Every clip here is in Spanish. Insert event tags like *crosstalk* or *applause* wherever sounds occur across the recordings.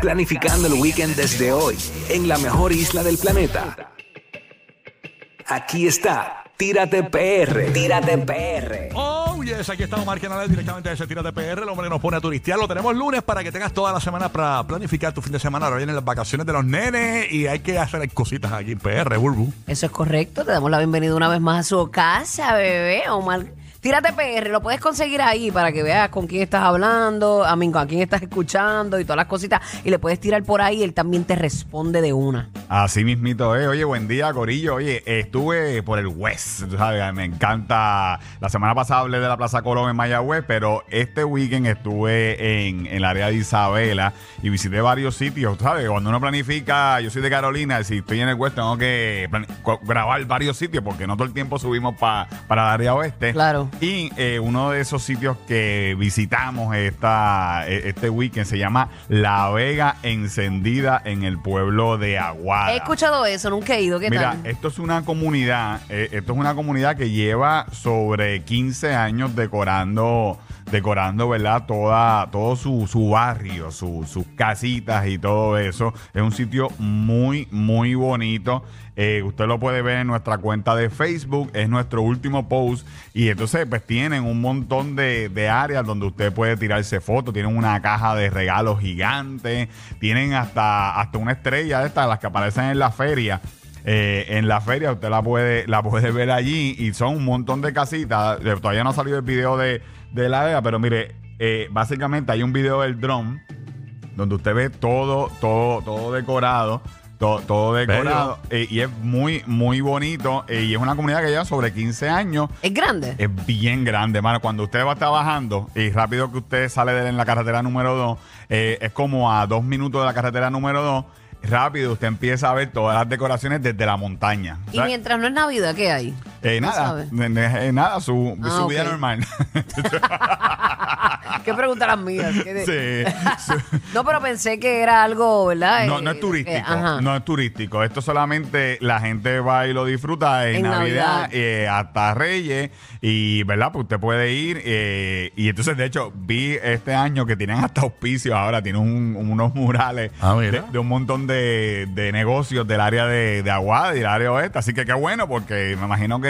Planificando el weekend desde hoy, en la mejor isla del planeta. Aquí está, Tírate PR, Tírate PR. Oh, yes, aquí estamos Omar Canales directamente desde Tírate PR, el hombre que nos pone a turistear. Lo tenemos lunes para que tengas toda la semana para planificar tu fin de semana. Ahora vienen las vacaciones de los nenes y hay que hacer cositas aquí en PR, Bulbu. Eso es correcto. Te damos la bienvenida una vez más a su casa, bebé. Omar. Tírate PR, lo puedes conseguir ahí para que veas con quién estás hablando, a mí, con quién estás escuchando y todas las cositas. Y le puedes tirar por ahí, él también te responde de una. Así mismito, eh. Oye, buen día, Corillo. Oye, estuve por el West, tú sabes, me encanta. La semana pasada hablé de la Plaza Colón en Mayagüez, pero este weekend estuve en, en el área de Isabela y visité varios sitios, tú ¿sabes? Cuando uno planifica, yo soy de Carolina, si estoy en el West tengo que grabar varios sitios porque no todo el tiempo subimos pa- para el área oeste. Claro. Y eh, uno de esos sitios que visitamos esta, eh, este weekend se llama La Vega Encendida en el pueblo de Aguada. He escuchado eso, nunca he ido. ¿Qué Mira, tal? esto es una comunidad, eh, esto es una comunidad que lleva sobre 15 años decorando, decorando, ¿verdad? Toda, todo su, su barrio, su- sus casitas y todo eso. Es un sitio muy, muy bonito. Eh, usted lo puede ver en nuestra cuenta de Facebook, es nuestro último post. Y entonces, pues tienen un montón de, de áreas donde usted puede tirarse fotos. Tienen una caja de regalos gigante. Tienen hasta, hasta una estrella de estas, las que aparecen en la feria. Eh, en la feria usted la puede, la puede ver allí y son un montón de casitas. Eh, Todavía no ha salido el video de, de la vega, pero mire, eh, básicamente hay un video del dron donde usted ve todo, todo, todo decorado. Todo, todo decorado eh, y es muy, muy bonito eh, y es una comunidad que lleva sobre 15 años ¿Es grande? es bien grande, mano. Cuando usted va a estar bajando y rápido que usted sale de en la carretera número 2, es como a dos minutos de la carretera número 2, rápido usted empieza a ver todas las decoraciones desde la montaña. y mientras no es Navidad, ¿qué hay? Eh, no nada, eh, nada, su, Ah, su vida normal. *laughs* ¿Qué preguntas las mías? ¿Qué de- sí. *laughs* No, pero pensé que era algo, ¿verdad? No, no es turístico. eh, ajá. no es turístico. Esto solamente la gente va y lo disfruta en, En Navidad, Navidad. eh, hasta Reyes. Y, ¿verdad? Pues usted puede ir. eh, y entonces, de hecho, vi este año que tienen hasta auspicios ahora. Tienen un- unos murales Ah, de, de un montón de, de negocios del área de, de Aguada y del área oeste. Así que qué bueno, porque me imagino que,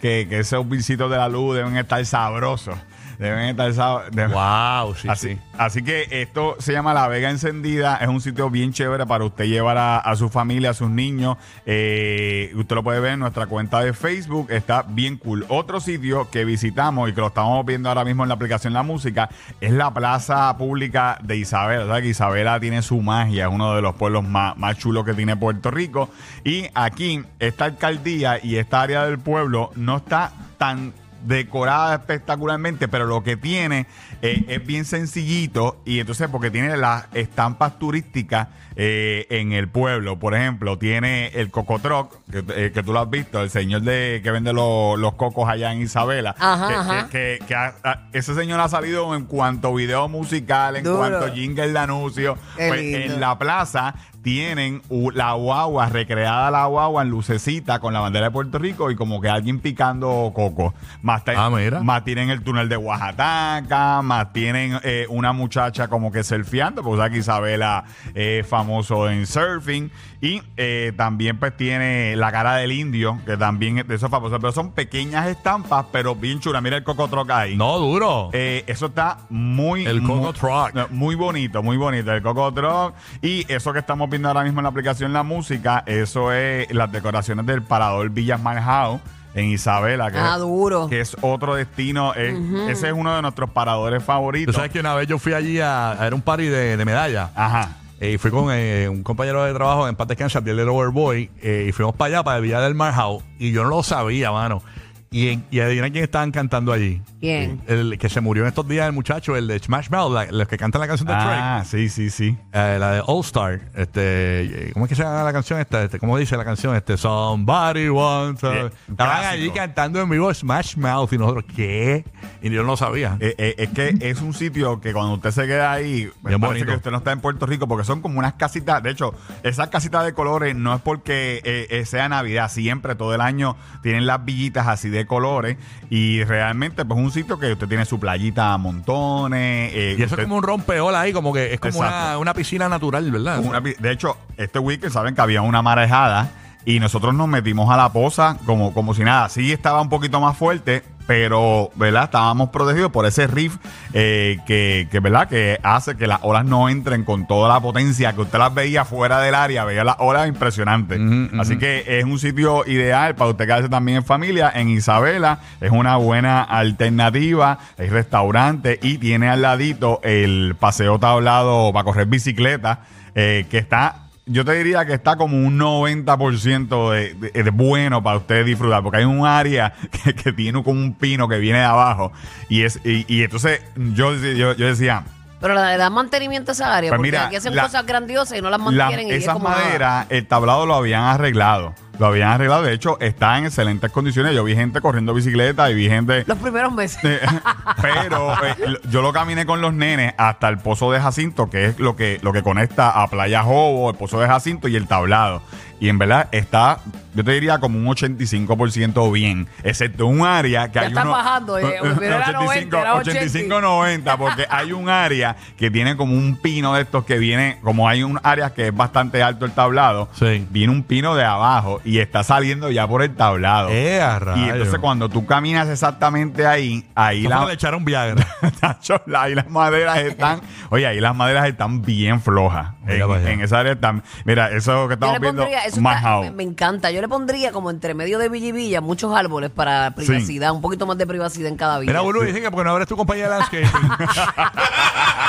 que, que esos visitos de la luz deben estar sabrosos. Deben estar sabrosos. Wow, sí, Así, sí. así que esto se llama La Vega Encendida. Es un sitio bien chévere para usted llevar a, a su familia, a sus niños. Eh, usted lo puede ver en nuestra cuenta de Facebook. Está bien cool. Otro sitio que visitamos y que lo estamos viendo ahora mismo en la aplicación La Música es la Plaza Pública de Isabela. O sea que Isabela tiene su magia. Es uno de los pueblos más, más chulos que tiene Puerto Rico. Y aquí, esta alcaldía y esta área del pueblo no está tan decorada espectacularmente, pero lo que tiene eh, es bien sencillito y entonces porque tiene las estampas turísticas eh, en el pueblo. Por ejemplo, tiene el Cocotroc, que, eh, que tú lo has visto, el señor de que vende lo- los cocos allá en Isabela. Ajá, que, ajá. que- que- que ha- ha- ese señor ha salido en cuanto video musical, en Duro. cuanto jingle de anuncio. Pues, en la plaza tienen la guagua, recreada la guagua en lucecita con la bandera de Puerto Rico y como que alguien picando coco. Más, Ah, mira. más tienen el túnel de Oaxaca, más tienen eh, una muchacha como que surfeando, porque sabes que Isabela es famoso en surfing. Y eh, también pues tiene la cara del indio, que también es de esos famosos. Pero son pequeñas estampas, pero bien chulas. Mira el cocotroca ahí. No, duro. Eh, eso está muy El Coco muy, Truck. muy bonito, muy bonito. El Coco Truck. Y eso que estamos viendo ahora mismo en la aplicación La Música, eso es las decoraciones del Parador Villas House en Isabela. Que, Ah, duro. que es otro destino. es- Ese es uno de nuestros paradores Tú favoritos. sabes que una vez yo fui allí a, a ver un party de, de medalla. Ajá. Eh, Y fui con eh, un compañero de trabajo en Paz Descansa, del Overboy, eh, y fuimos para allá, para el Villa del Mar House, y yo no lo sabía, mano. Y, en- y adivina quién estaban cantando allí. ¿Quién? El que se murió en estos días, el muchacho, el de Smash Mouth, la- los que cantan la canción de Drake. Ah, sí, sí, sí. Eh, la de All Star, este, ¿cómo es que se llama la canción esta? Este, ¿Cómo dice la canción? Este, Somebody wants. a-". Eh, Estaban clásico. allí cantando en vivo Smash Mouth y nosotros, ¿qué? Y yo no lo sabía. Eh, eh, es que es un sitio que cuando usted se queda ahí, me Bien parece bonito. que usted no está en Puerto Rico porque son como unas casitas. De hecho, esas casitas de colores no es porque eh, eh, sea Navidad, siempre todo el año tienen las villitas así de de colores y realmente pues un sitio que usted tiene su playita a montones. eh, Y eso usted- es como un rompeola ahí, como que es como una, una piscina natural, ¿verdad? una de hecho, este weekend saben que había una marejada y nosotros nos metimos a la poza como, como si nada. Sí estaba un poquito más fuerte, pero ¿verdad? estábamos protegidos por ese riff eh, que, que, ¿verdad? que hace que las olas no entren con toda la potencia que usted las veía fuera del área, veía las olas impresionantes. Así que es un sitio ideal para usted quedarse también en familia. En Isabela es una buena alternativa. Hay restaurante y tiene al ladito el paseo tablado para correr bicicleta, eh, que está. Yo te diría que está como un 90% de, de- de bueno para usted disfrutar, porque hay un área *laughs* que, que tiene como un pino que viene de abajo. Y es y, y entonces yo, yo, yo decía, Pero le dan mantenimiento a esa área, Pues porque mira, aquí hacen la- cosas grandiosas y no las la- mantienen. y es esas como nada. maderas, el tablado lo habían arreglado. Lo habían arreglado. De hecho, está en excelentes condiciones. Yo vi gente corriendo bicicleta y vi gente. Los primeros meses. Eh, *laughs* Pero eh, yo lo caminé con los nenes hasta el pozo de Jacinto, que es lo que, lo que conecta a Playa Jobo, el pozo de Jacinto y el tablado. Y en verdad está, yo te diría como un 85% bien, excepto un área que Ya hay está uno- bajando, eh, primero *laughs* era 90, era 80. 85, 90, porque hay un área que tiene como un pino de estos que viene, como hay un área que es bastante alto el tablado, Sí. viene un pino de abajo y está saliendo ya por el tablado. Eh, a y entonces cuando tú caminas exactamente ahí, ahí la, le echaron Viagra. Nacho, *laughs* la- ahí las maderas están, *laughs* oye, ahí las maderas están bien flojas. Mira En, para allá. en esa área están, mira, eso que Yo estamos le viendo, pondría, eso más está- me, me encanta. Yo le pondría como entre medio de Villa y Villa muchos árboles para privacidad, un poquito más de privacidad en cada villa. Mira, Bulu, dicen que porque no abres tu compañía de landscaping. *laughs*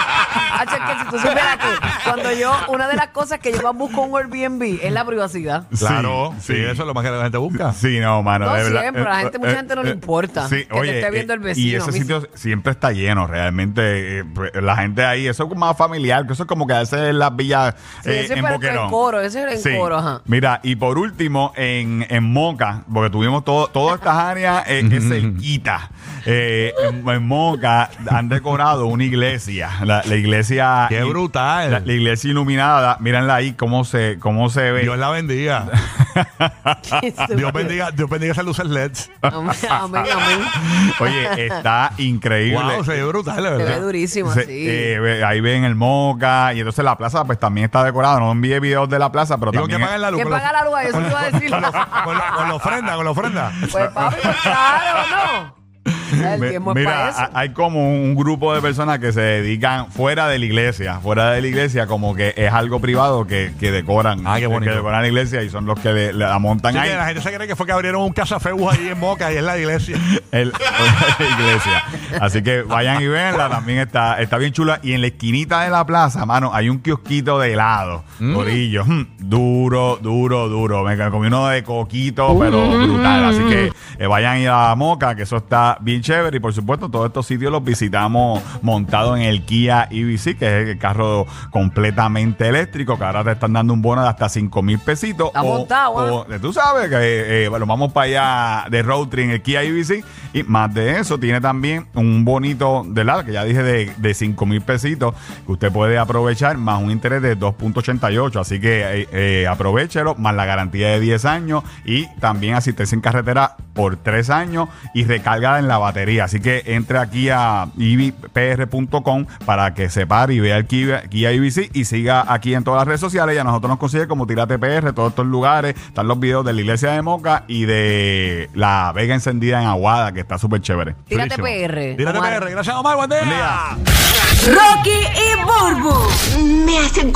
Hacho, es que si tú supieras que cuando yo, una de las cosas que yo más busco en un Airbnb es la privacidad. claro, sí, Sí. eso es lo más que la gente busca. Sí, no, mano. No de verdad. siempre, a la gente- mucha gente no le importa que te esté viendo el eh, vecino, Y ese sí. sitio siempre está lleno, realmente. eh, pues, la gente ahí, eso es más familiar, que eso es como que hace en las villas Sí, eh, ese en Boquerón. en coro, ese es en Sí. coro, ajá. Mira, y por último, en, en Moca, porque tuvimos todo, todas estas áreas eh, es cerquita. Eh, en, en Moca han decorado una iglesia. La, la iglesia. Qué brutal. La, la iglesia iluminada. Mírenla ahí cómo se, cómo se ve. Dios la bendiga. *laughs* Dios bendiga, Dios bendiga esas luces LEDs. Amén, amén, amén. *laughs* Oye, está increíble. Wow, se ve brutal, de Se ve verdad. durísimo, Se- sí. eh, ve- ahí ven el Moca y entonces la plaza pues también está decorada. No envié videos de la plaza, pero Digo que también... pagan la luz. ¿Quién con la- paga la luz? Eso te iba a decir. Con la, con la ofrenda, con la ofrenda. Pues papi, claro, ¿no? *laughs* El Mi- tiempo es para Mira, eso. ha- hay como un grupo de personas que se dedican fuera de la iglesia, fuera de la iglesia, como que es algo privado que, que decoran. Ah, qué bonito. Que decoran la iglesia y son los que le- la montan ahí. que la gente se cree que fue que abrieron un casa Febus ahí en Moca y es la iglesia. *laughs* el- *laughs* la iglesia. Así que vayan y véanla, también está, está bien chula. Y en la esquinita de la plaza, mano, hay un kiosquito de helado, Corillo. Mm, duro, duro, duro. Me comí uno de coquito, pero brutal. Así que eh, vayan ir a la Moca, que eso está bien chévere. Y por supuesto, todos estos sitios los visitamos montados en el Kia EV6, que es el carro completamente eléctrico, que ahora te están dando un bono de hasta 5 mil pesitos. Está montado, o- eh, Tú sabes que eh, bueno, vamos para allá de road trip en el Kia IBC. Y más de eso, tiene también un bonito de la que ya dije de, de 5 mil pesitos que usted puede aprovechar, más un interés de 2.88. Así que eh, eh, aprovechelo, más la garantía de 10 años y también asistencia en carretera por 3 años y recarga en la batería. Así que entre aquí a ibpr.com para que se pare y vea el Kia, Kia IBC y siga aquí en todas las redes sociales. Y a nosotros nos consigue como Tirate PR, todos estos lugares. Están los videos de la iglesia de Moca y de la Vega encendida en Aguada, que está súper chévere. Tírate Chulísimo. PR. Tírate Omar. PR. Gracias, Omar. Buen día. Buen día. Rocky y Burbu. Me hacen